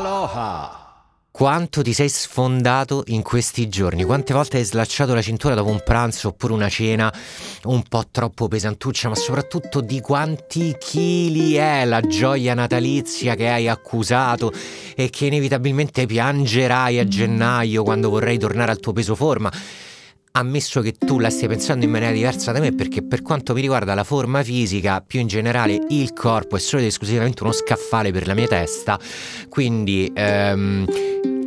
Aloha! Quanto ti sei sfondato in questi giorni? Quante volte hai slacciato la cintura dopo un pranzo oppure una cena un po' troppo pesantuccia, ma soprattutto di quanti chili è la gioia natalizia che hai accusato e che inevitabilmente piangerai a gennaio quando vorrai tornare al tuo peso forma? Ammesso che tu la stia pensando in maniera diversa da me, perché per quanto mi riguarda la forma fisica, più in generale il corpo è solo ed esclusivamente uno scaffale per la mia testa, quindi ehm,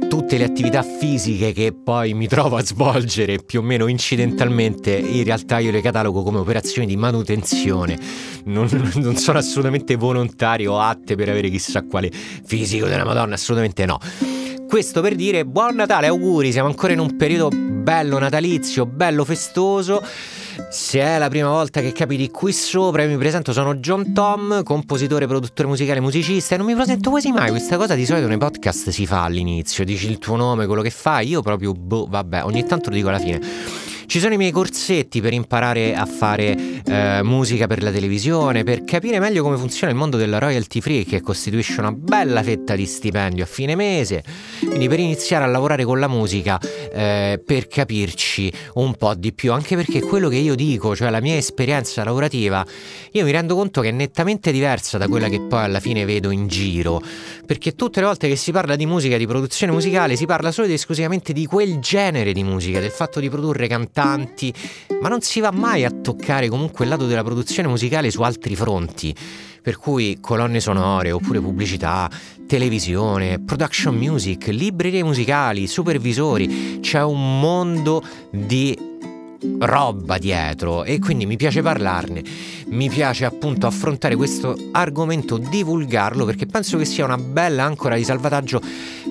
tutte le attività fisiche che poi mi trovo a svolgere più o meno incidentalmente, in realtà io le catalogo come operazioni di manutenzione, non, non sono assolutamente volontario o atte per avere chissà quale fisico della Madonna, assolutamente no. Questo per dire buon Natale, auguri, siamo ancora in un periodo bello natalizio, bello festoso. Se è la prima volta che capiti qui sopra, io mi presento, sono John Tom, compositore, produttore musicale, musicista e non mi presento quasi mai. Questa cosa di solito nei podcast si fa all'inizio, dici il tuo nome, quello che fai, io proprio, boh, vabbè, ogni tanto lo dico alla fine. Ci sono i miei corsetti per imparare a fare eh, musica per la televisione, per capire meglio come funziona il mondo della royalty free che costituisce una bella fetta di stipendio a fine mese, quindi per iniziare a lavorare con la musica, eh, per capirci un po' di più, anche perché quello che io dico, cioè la mia esperienza lavorativa, io mi rendo conto che è nettamente diversa da quella che poi alla fine vedo in giro, perché tutte le volte che si parla di musica, di produzione musicale, si parla solo ed esclusivamente di quel genere di musica, del fatto di produrre cantanti cantanti, ma non si va mai a toccare comunque il lato della produzione musicale su altri fronti. Per cui colonne sonore oppure pubblicità, televisione, production music, librerie musicali, supervisori, c'è un mondo di roba dietro e quindi mi piace parlarne, mi piace appunto affrontare questo argomento, divulgarlo perché penso che sia una bella ancora di salvataggio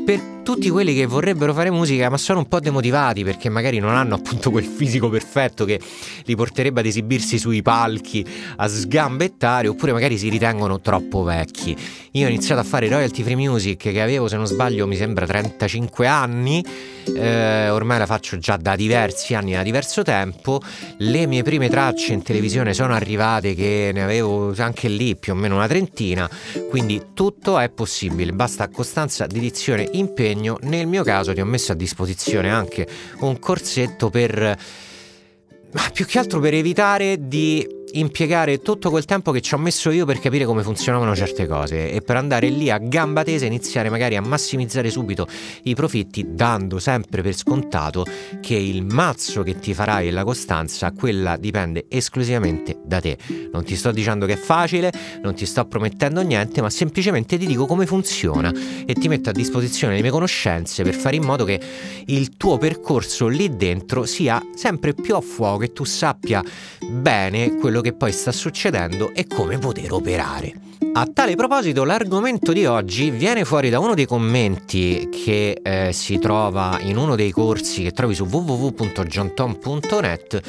per tutti quelli che vorrebbero fare musica ma sono un po' demotivati perché magari non hanno appunto quel fisico perfetto che li porterebbe ad esibirsi sui palchi a sgambettare oppure magari si ritengono troppo vecchi. Io ho iniziato a fare royalty free music che avevo se non sbaglio mi sembra 35 anni, eh, ormai la faccio già da diversi anni, da diverso tempo, le mie prime tracce in televisione sono arrivate che ne avevo anche lì più o meno una trentina, quindi tutto è possibile, basta costanza, dedizione, impegno impegno, nel mio caso ti ho messo a disposizione anche un corsetto per... Ma più che altro per evitare di impiegare tutto quel tempo che ci ho messo io per capire come funzionavano certe cose e per andare lì a gamba tesa e iniziare magari a massimizzare subito i profitti dando sempre per scontato che il mazzo che ti farai e la costanza quella dipende esclusivamente da te. Non ti sto dicendo che è facile non ti sto promettendo niente ma semplicemente ti dico come funziona e ti metto a disposizione le mie conoscenze per fare in modo che il tuo percorso lì dentro sia sempre più a fuoco che tu sappia bene quello che poi sta succedendo e come poter operare. A tale proposito, l'argomento di oggi viene fuori da uno dei commenti che eh, si trova in uno dei corsi che trovi su www.johntom.net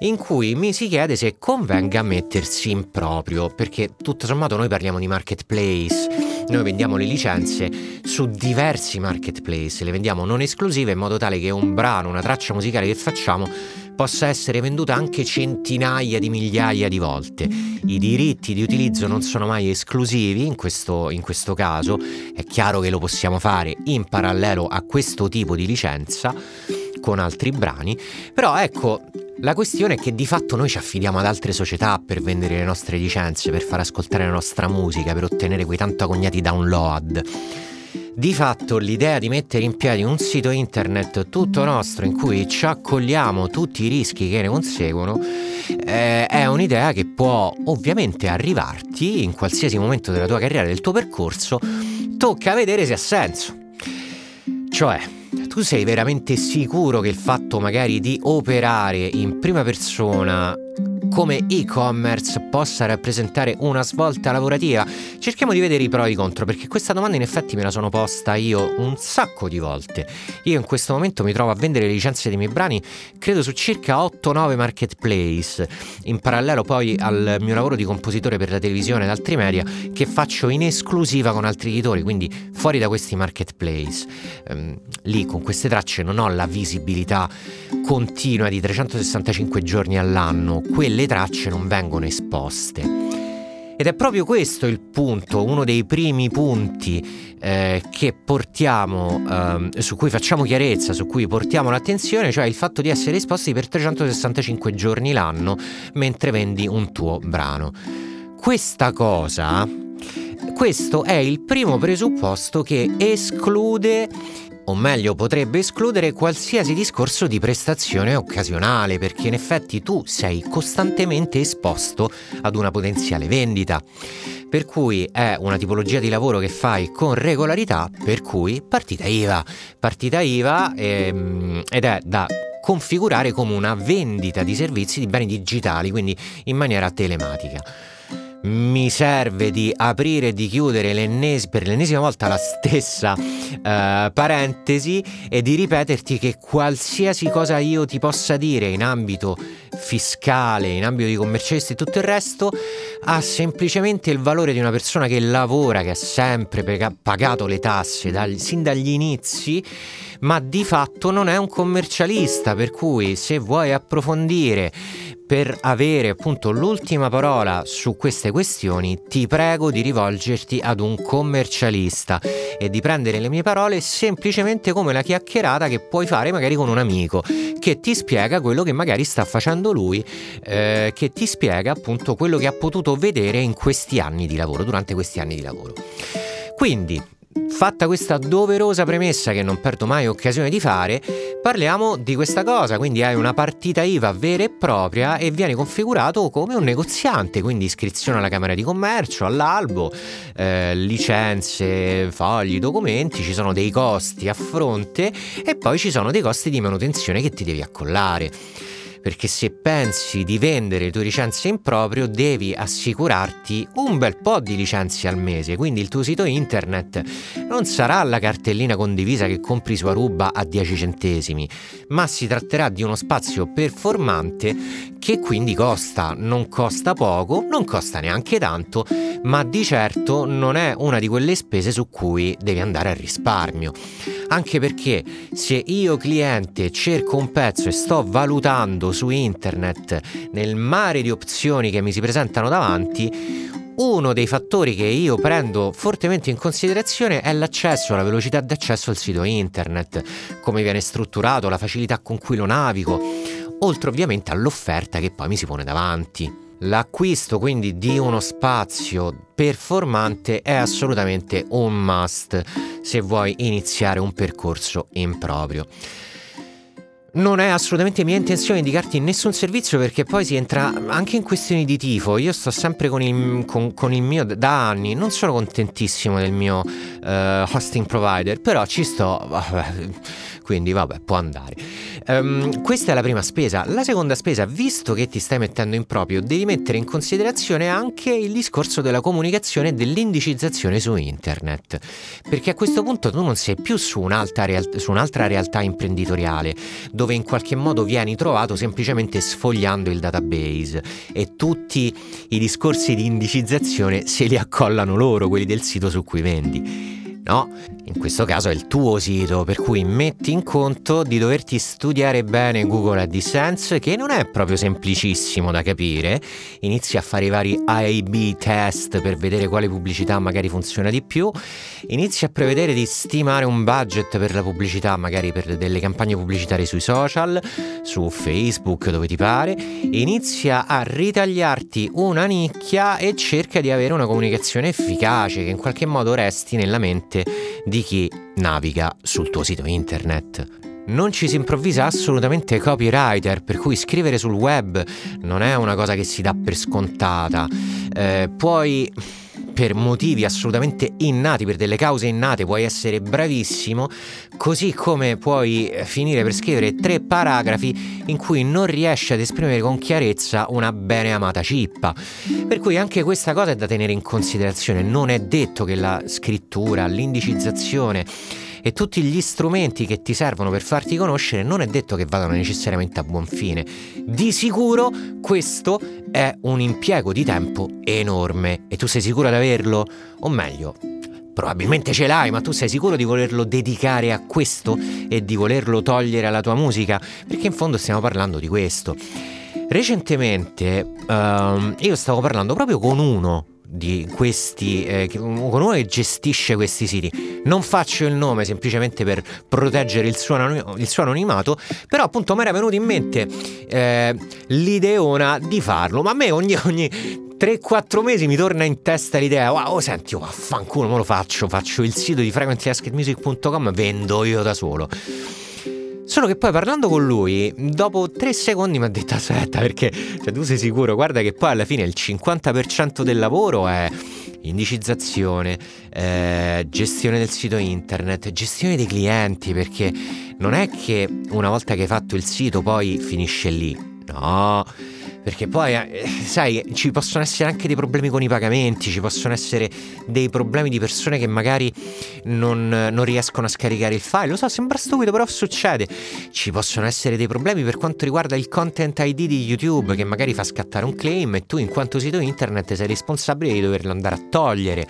in cui mi si chiede se convenga mettersi in proprio, perché tutto sommato noi parliamo di marketplace, noi vendiamo le licenze su diversi marketplace, le vendiamo non esclusive in modo tale che un brano, una traccia musicale che facciamo possa essere venduta anche centinaia di migliaia di volte. I diritti di utilizzo non sono mai esclusivi in questo, in questo caso, è chiaro che lo possiamo fare in parallelo a questo tipo di licenza con altri brani, però ecco, la questione è che di fatto noi ci affidiamo ad altre società per vendere le nostre licenze, per far ascoltare la nostra musica, per ottenere quei tanto agognati download. Di fatto l'idea di mettere in piedi un sito internet tutto nostro in cui ci accogliamo tutti i rischi che ne conseguono eh, è un'idea che può ovviamente arrivarti in qualsiasi momento della tua carriera, del tuo percorso, tocca vedere se ha senso. Cioè, tu sei veramente sicuro che il fatto magari di operare in prima persona come e-commerce possa rappresentare una svolta lavorativa? Cerchiamo di vedere i pro e i contro, perché questa domanda in effetti me la sono posta io un sacco di volte. Io in questo momento mi trovo a vendere le licenze dei miei brani, credo su circa 8-9 marketplace, in parallelo poi al mio lavoro di compositore per la televisione ed altri media, che faccio in esclusiva con altri editori, quindi fuori da questi marketplace. Ehm, lì con queste tracce non ho la visibilità continua di 365 giorni all'anno, quelle tracce non vengono esposte. Ed è proprio questo il punto, uno dei primi punti eh, che portiamo, eh, su cui facciamo chiarezza, su cui portiamo l'attenzione, cioè il fatto di essere esposti per 365 giorni l'anno mentre vendi un tuo brano. Questa cosa, questo è il primo presupposto che esclude o meglio potrebbe escludere qualsiasi discorso di prestazione occasionale, perché in effetti tu sei costantemente esposto ad una potenziale vendita. Per cui è una tipologia di lavoro che fai con regolarità, per cui partita IVA. Partita IVA ehm, ed è da configurare come una vendita di servizi di beni digitali, quindi in maniera telematica mi serve di aprire e di chiudere l'ennes- per l'ennesima volta la stessa uh, parentesi e di ripeterti che qualsiasi cosa io ti possa dire in ambito fiscale, in ambito di commercialisti e tutto il resto, ha semplicemente il valore di una persona che lavora, che ha sempre pagato le tasse dal, sin dagli inizi, ma di fatto non è un commercialista, per cui se vuoi approfondire per avere appunto l'ultima parola su queste questioni, ti prego di rivolgerti ad un commercialista e di prendere le mie parole semplicemente come la chiacchierata che puoi fare magari con un amico che ti spiega quello che magari sta facendo lui, eh, che ti spiega appunto quello che ha potuto vedere in questi anni di lavoro, durante questi anni di lavoro. Quindi, Fatta questa doverosa premessa che non perdo mai occasione di fare, parliamo di questa cosa, quindi hai una partita IVA vera e propria e vieni configurato come un negoziante, quindi iscrizione alla Camera di Commercio, all'albo, eh, licenze, fogli, documenti, ci sono dei costi a fronte e poi ci sono dei costi di manutenzione che ti devi accollare perché se pensi di vendere le tue licenze in proprio devi assicurarti un bel po' di licenze al mese, quindi il tuo sito internet non sarà la cartellina condivisa che compri su Aruba a 10 centesimi, ma si tratterà di uno spazio performante che quindi costa, non costa poco, non costa neanche tanto, ma di certo non è una di quelle spese su cui devi andare a risparmio. Anche perché se io cliente cerco un pezzo e sto valutando su internet nel mare di opzioni che mi si presentano davanti, uno dei fattori che io prendo fortemente in considerazione è l'accesso, la velocità d'accesso al sito internet, come viene strutturato, la facilità con cui lo navigo, oltre ovviamente all'offerta che poi mi si pone davanti. L'acquisto quindi di uno spazio performante è assolutamente un must se vuoi iniziare un percorso in proprio. Non è assolutamente mia intenzione di darti nessun servizio perché poi si entra anche in questioni di tifo. Io sto sempre con il, con, con il mio da anni, non sono contentissimo del mio uh, hosting provider, però ci sto. Quindi vabbè, può andare. Um, questa è la prima spesa. La seconda spesa, visto che ti stai mettendo in proprio, devi mettere in considerazione anche il discorso della comunicazione e dell'indicizzazione su internet. Perché a questo punto tu non sei più su un'altra, real- su un'altra realtà imprenditoriale, dove in qualche modo vieni trovato semplicemente sfogliando il database e tutti i discorsi di indicizzazione se li accollano loro, quelli del sito su cui vendi. No, in questo caso è il tuo sito, per cui metti in conto di doverti studiare bene Google AdSense, che non è proprio semplicissimo da capire. Inizi a fare i vari A-B test per vedere quale pubblicità magari funziona di più. Inizi a prevedere di stimare un budget per la pubblicità, magari per delle campagne pubblicitarie sui social, su Facebook, dove ti pare. Inizia a ritagliarti una nicchia e cerca di avere una comunicazione efficace che in qualche modo resti nella mente mente di chi naviga sul tuo sito internet. Non ci si improvvisa assolutamente copywriter, per cui scrivere sul web non è una cosa che si dà per scontata. Eh, puoi per motivi assolutamente innati, per delle cause innate, puoi essere bravissimo, così come puoi finire per scrivere tre paragrafi in cui non riesci ad esprimere con chiarezza una bene amata cippa. Per cui anche questa cosa è da tenere in considerazione, non è detto che la scrittura, l'indicizzazione e tutti gli strumenti che ti servono per farti conoscere non è detto che vadano necessariamente a buon fine. Di sicuro questo è un impiego di tempo enorme e tu sei sicuro di averlo? O meglio, probabilmente ce l'hai, ma tu sei sicuro di volerlo dedicare a questo e di volerlo togliere alla tua musica? Perché in fondo stiamo parlando di questo. Recentemente um, io stavo parlando proprio con uno di questi, eh, uno che gestisce questi siti. Non faccio il nome semplicemente per proteggere il suo, il suo anonimato, però appunto mi era venuto in mente eh, l'ideona di farlo, ma a me ogni, ogni 3-4 mesi mi torna in testa l'idea, wow, oh, senti, vaffanculo, oh, me lo faccio, faccio il sito di frequencybasketmusic.com, vendo io da solo. Solo che poi parlando con lui, dopo tre secondi mi ha detto aspetta perché cioè, tu sei sicuro, guarda che poi alla fine il 50% del lavoro è indicizzazione, eh, gestione del sito internet, gestione dei clienti, perché non è che una volta che hai fatto il sito poi finisce lì. No, perché poi, eh, sai, ci possono essere anche dei problemi con i pagamenti, ci possono essere dei problemi di persone che magari non, non, riescono a scaricare il file. Lo so, sembra stupido, però succede. Ci possono essere dei problemi per quanto riguarda il content ID di YouTube, che magari fa scattare un claim e tu, in quanto sito internet, sei responsabile di doverlo andare a togliere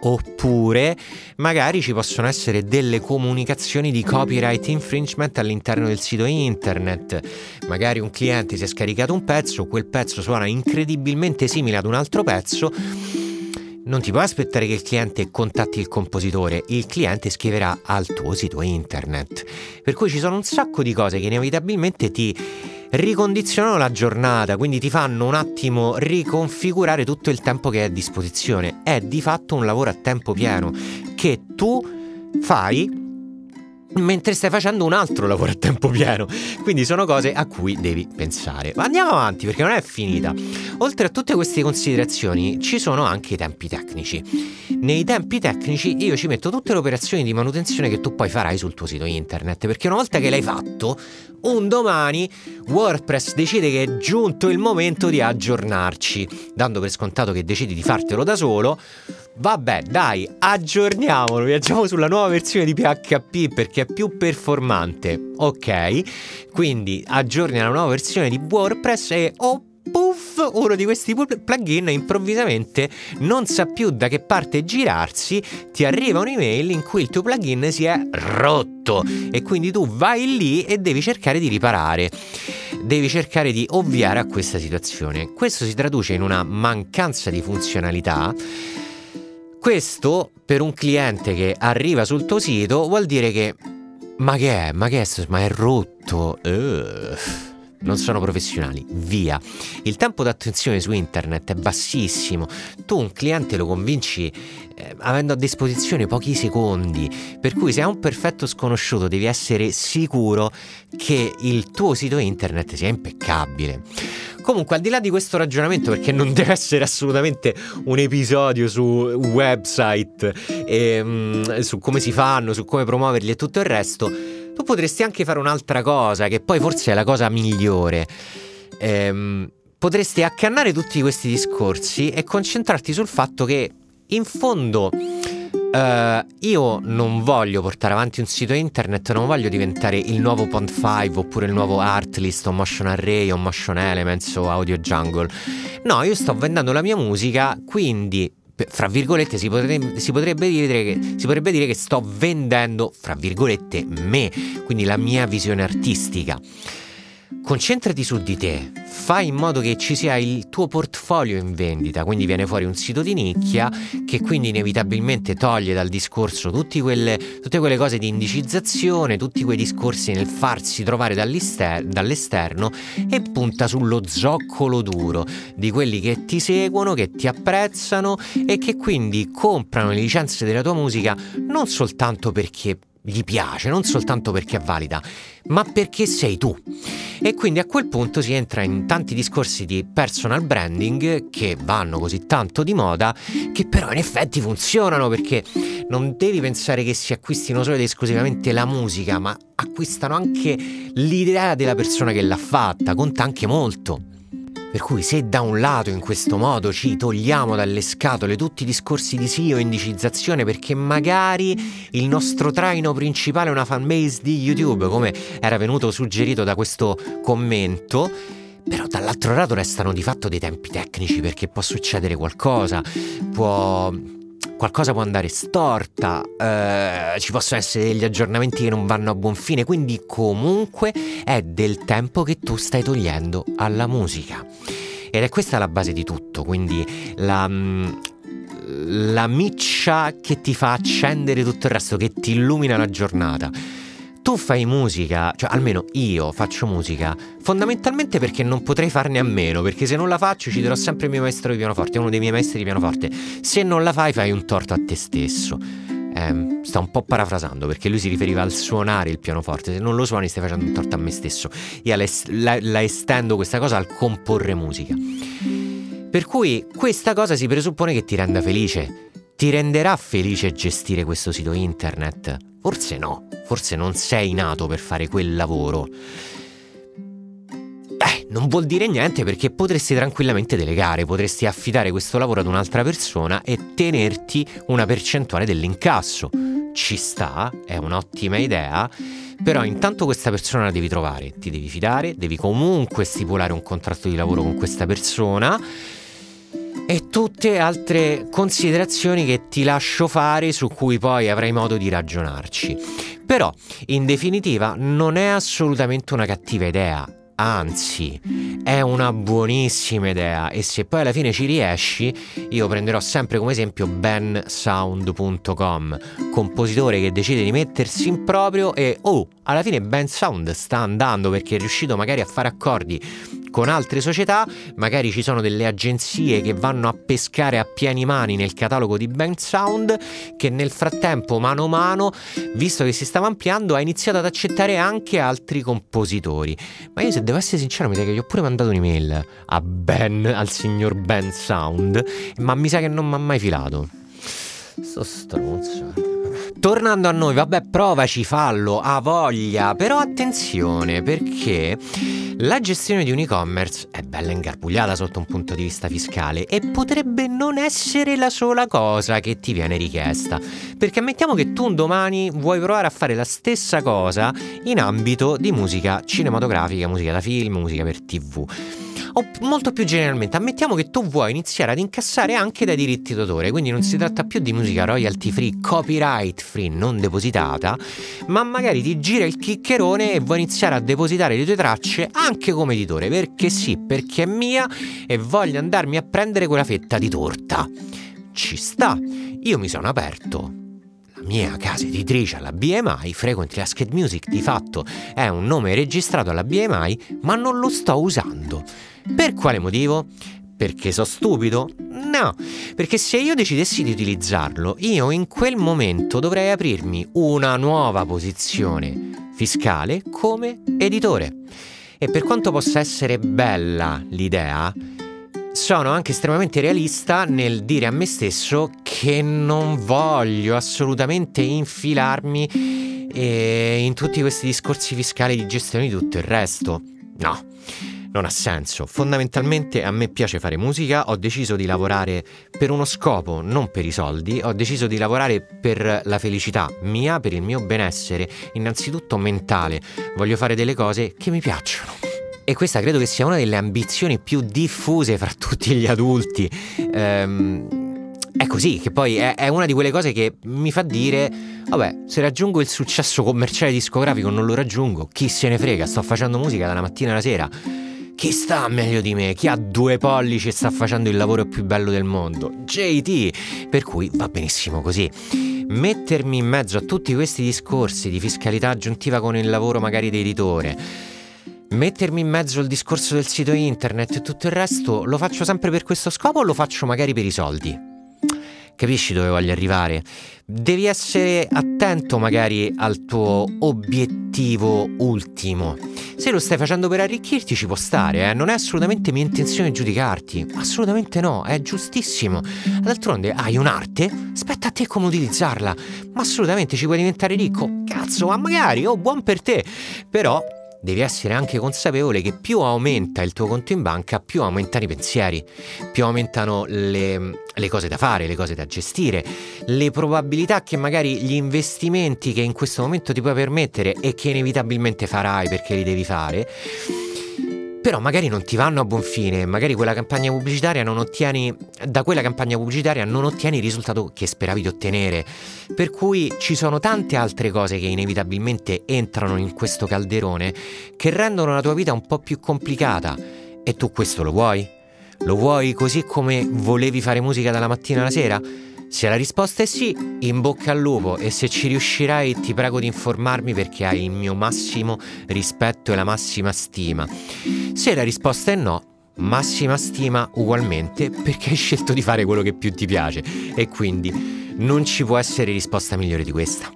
oppure magari ci possono essere delle comunicazioni di copyright infringement all'interno del sito internet. Magari un cliente si è scaricato un pezzo, quel pezzo suona incredibilmente simile ad un altro pezzo. Non ti puoi aspettare che il cliente contatti il compositore, il cliente scriverà al tuo sito internet. Per cui ci sono un sacco di cose che inevitabilmente ti ricondizionano la giornata, quindi ti fanno un attimo riconfigurare tutto il tempo che hai a disposizione. È di fatto un lavoro a tempo pieno che tu fai mentre stai facendo un altro lavoro a tempo pieno. Quindi sono cose a cui devi pensare. Ma andiamo avanti perché non è finita. Oltre a tutte queste considerazioni ci sono anche i tempi tecnici. Nei tempi tecnici io ci metto tutte le operazioni di manutenzione che tu poi farai sul tuo sito internet, perché una volta che l'hai fatto, un domani WordPress decide che è giunto il momento di aggiornarci, dando per scontato che decidi di fartelo da solo Vabbè, dai, aggiorniamolo, viaggiamo sulla nuova versione di PHP perché è più performante. Ok, quindi aggiorni la nuova versione di WordPress e oh puff, uno di questi plugin improvvisamente non sa più da che parte girarsi, ti arriva un'email in cui il tuo plugin si è rotto e quindi tu vai lì e devi cercare di riparare. Devi cercare di ovviare a questa situazione. Questo si traduce in una mancanza di funzionalità questo per un cliente che arriva sul tuo sito vuol dire che ma che è? Ma che è? Ma è rotto. Uh, non sono professionali. Via. Il tempo d'attenzione su internet è bassissimo. Tu un cliente lo convinci eh, avendo a disposizione pochi secondi. Per cui se è un perfetto sconosciuto devi essere sicuro che il tuo sito internet sia impeccabile. Comunque, al di là di questo ragionamento, perché non deve essere assolutamente un episodio su website, e, um, su come si fanno, su come promuoverli e tutto il resto, tu potresti anche fare un'altra cosa, che poi forse è la cosa migliore. Ehm, potresti accannare tutti questi discorsi e concentrarti sul fatto che, in fondo, Uh, io non voglio portare avanti un sito internet, non voglio diventare il nuovo Pond 5 oppure il nuovo Artlist o Motion Array o Motion Elements o Audio Jungle. No, io sto vendendo la mia musica, quindi fra virgolette si potrebbe, si, potrebbe che, si potrebbe, dire che, sto vendendo, fra virgolette, me, quindi la mia visione artistica. Concentrati su di te, fai in modo che ci sia il tuo portfolio in vendita, quindi viene fuori un sito di nicchia che quindi inevitabilmente toglie dal discorso quelle, tutte quelle cose di indicizzazione, tutti quei discorsi nel farsi trovare dall'esterno e punta sullo zoccolo duro di quelli che ti seguono, che ti apprezzano e che quindi comprano le licenze della tua musica non soltanto perché gli piace, non soltanto perché è valida, ma perché sei tu. E quindi a quel punto si entra in tanti discorsi di personal branding che vanno così tanto di moda, che però in effetti funzionano perché non devi pensare che si acquistino solo ed esclusivamente la musica, ma acquistano anche l'idea della persona che l'ha fatta, conta anche molto. Per cui se da un lato in questo modo ci togliamo dalle scatole tutti i discorsi di SEO e indicizzazione perché magari il nostro traino principale è una fanbase di YouTube, come era venuto suggerito da questo commento, però dall'altro lato restano di fatto dei tempi tecnici perché può succedere qualcosa, può qualcosa può andare storta, eh, ci possono essere degli aggiornamenti che non vanno a buon fine, quindi comunque è del tempo che tu stai togliendo alla musica. Ed è questa la base di tutto, quindi la, mm, la miccia che ti fa accendere tutto il resto, che ti illumina la giornata. Tu fai musica, cioè almeno io faccio musica, fondamentalmente perché non potrei farne a meno, perché se non la faccio ci darò sempre il mio maestro di pianoforte, uno dei miei maestri di pianoforte. Se non la fai fai un torto a te stesso. Eh, sta un po' parafrasando perché lui si riferiva al suonare il pianoforte. Se non lo suoni, stai facendo un torto a me stesso. Io la, la, la estendo questa cosa al comporre musica. Per cui questa cosa si presuppone che ti renda felice. Ti renderà felice gestire questo sito internet? Forse no, forse non sei nato per fare quel lavoro. Beh, non vuol dire niente perché potresti tranquillamente delegare, potresti affidare questo lavoro ad un'altra persona e tenerti una percentuale dell'incasso. Ci sta, è un'ottima idea, però intanto questa persona la devi trovare, ti devi fidare, devi comunque stipulare un contratto di lavoro con questa persona e tutte altre considerazioni che ti lascio fare su cui poi avrai modo di ragionarci. Però, in definitiva, non è assolutamente una cattiva idea. Anzi, è una buonissima idea e se poi alla fine ci riesci, io prenderò sempre come esempio bensound.com, compositore che decide di mettersi in proprio e oh, alla fine Ben Sound sta andando perché è riuscito magari a fare accordi con altre società, magari ci sono delle agenzie che vanno a pescare a pieni mani nel catalogo di Bang Sound che nel frattempo mano a mano, visto che si stava ampliando, ha iniziato ad accettare anche altri compositori. Ma io se devo essere sincero mi sa che gli ho pure mandato un'email a Ben, al signor Ben Sound, ma mi sa che non mi ha mai filato. Sto stronzo. Tornando a noi, vabbè, provaci, fallo, ha voglia, però attenzione perché la gestione di un e-commerce è bella ingarbugliata sotto un punto di vista fiscale e potrebbe non essere la sola cosa che ti viene richiesta. Perché ammettiamo che tu un domani vuoi provare a fare la stessa cosa in ambito di musica cinematografica, musica da film, musica per tv. O molto più generalmente, ammettiamo che tu vuoi iniziare ad incassare anche dai diritti d'autore, quindi non si tratta più di musica royalty free, copyright free, non depositata, ma magari ti gira il chiccherone e vuoi iniziare a depositare le tue tracce anche come editore, perché sì, perché è mia e voglio andarmi a prendere quella fetta di torta. Ci sta, io mi sono aperto mia casa editrice alla BMI, Frequently Asked Music di fatto è un nome registrato alla BMI, ma non lo sto usando. Per quale motivo? Perché sono stupido? No, perché se io decidessi di utilizzarlo, io in quel momento dovrei aprirmi una nuova posizione fiscale come editore. E per quanto possa essere bella l'idea, sono anche estremamente realista nel dire a me stesso che non voglio assolutamente infilarmi eh, in tutti questi discorsi fiscali di gestione di tutto il resto. No non ha senso. Fondamentalmente a me piace fare musica, ho deciso di lavorare per uno scopo, non per i soldi, ho deciso di lavorare per la felicità mia, per il mio benessere, innanzitutto mentale. Voglio fare delle cose che mi piacciono. E questa credo che sia una delle ambizioni più diffuse fra tutti gli adulti. Ehm, è così, che poi è, è, una di quelle cose che mi fa dire, vabbè, se raggiungo il successo commerciale discografico non lo raggiungo, chi se ne frega, sto facendo musica dalla mattina alla sera chi sta meglio di me? Chi ha due pollici e sta facendo il lavoro più bello del mondo? JT! Per cui va benissimo così. Mettermi in mezzo a tutti questi discorsi di fiscalità aggiuntiva con il lavoro magari di editore, mettermi in mezzo al discorso del sito internet e tutto il resto, lo faccio sempre per questo scopo o lo faccio magari per i soldi? Capisci dove voglio arrivare? Devi essere attento magari al tuo obiettivo ultimo. Se lo stai facendo per arricchirti ci può stare, eh? non è assolutamente mia intenzione giudicarti, assolutamente no, è giustissimo. D'altronde hai un'arte, spetta a te come utilizzarla, ma assolutamente ci puoi diventare ricco, cazzo, ma magari, oh buon per te, però devi essere anche consapevole che più aumenta il tuo conto in banca, più aumentano i pensieri, più aumentano le, le, cose da fare, le cose da gestire, le probabilità che magari gli investimenti che in questo momento ti puoi permettere e che inevitabilmente farai perché li devi fare, però magari non ti vanno a buon fine, magari quella campagna pubblicitaria non ottieni, da quella campagna pubblicitaria non ottieni il risultato che speravi di ottenere. Per cui ci sono tante altre cose che inevitabilmente entrano in questo calderone che rendono la tua vita un po' più complicata. E tu questo lo vuoi? Lo vuoi così come volevi fare musica dalla mattina alla sera? Se la risposta è sì, in bocca al lupo e se ci riuscirai ti prego di informarmi perché hai il mio massimo rispetto e la massima stima. Se la risposta è no, massima stima ugualmente perché hai scelto di fare quello che più ti piace e quindi non ci può essere risposta migliore di questa.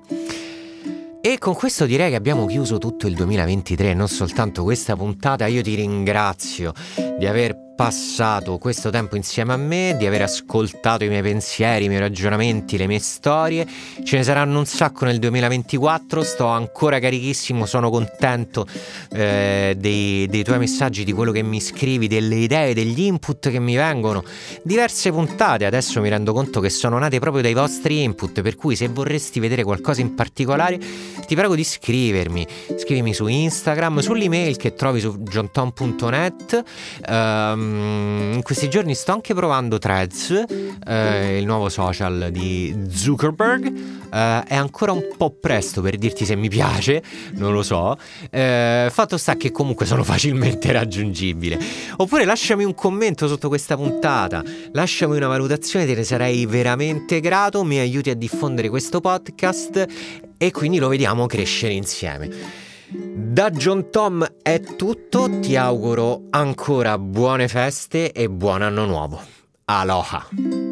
E con questo direi che abbiamo chiuso tutto il 2023, non soltanto questa puntata. Io ti ringrazio di aver passato questo tempo insieme a me, di aver ascoltato i miei pensieri, i miei ragionamenti, le mie storie. Ce ne saranno un sacco nel 2024, sto ancora carichissimo, sono contento eh, dei, dei, tuoi messaggi, di quello che mi scrivi, delle idee, degli input che mi vengono. Diverse puntate, adesso mi rendo conto che sono nate proprio dai vostri input, per cui se vorresti vedere qualcosa in particolare ti prego di scrivermi. Scrivimi su Instagram, sull'email che trovi su johntom.net. Um, Ehm, in questi giorni sto anche provando Threads, eh, il nuovo social di Zuckerberg. Uh, è ancora un po' presto per dirti se mi piace, non lo so. Uh, fatto sta che comunque sono facilmente raggiungibile. Oppure lasciami un commento sotto questa puntata, lasciami una valutazione, te ne sarei veramente grato. Mi aiuti a diffondere questo podcast e quindi lo vediamo crescere insieme. Da John Tom è tutto, ti auguro ancora buone feste e buon anno nuovo. Aloha!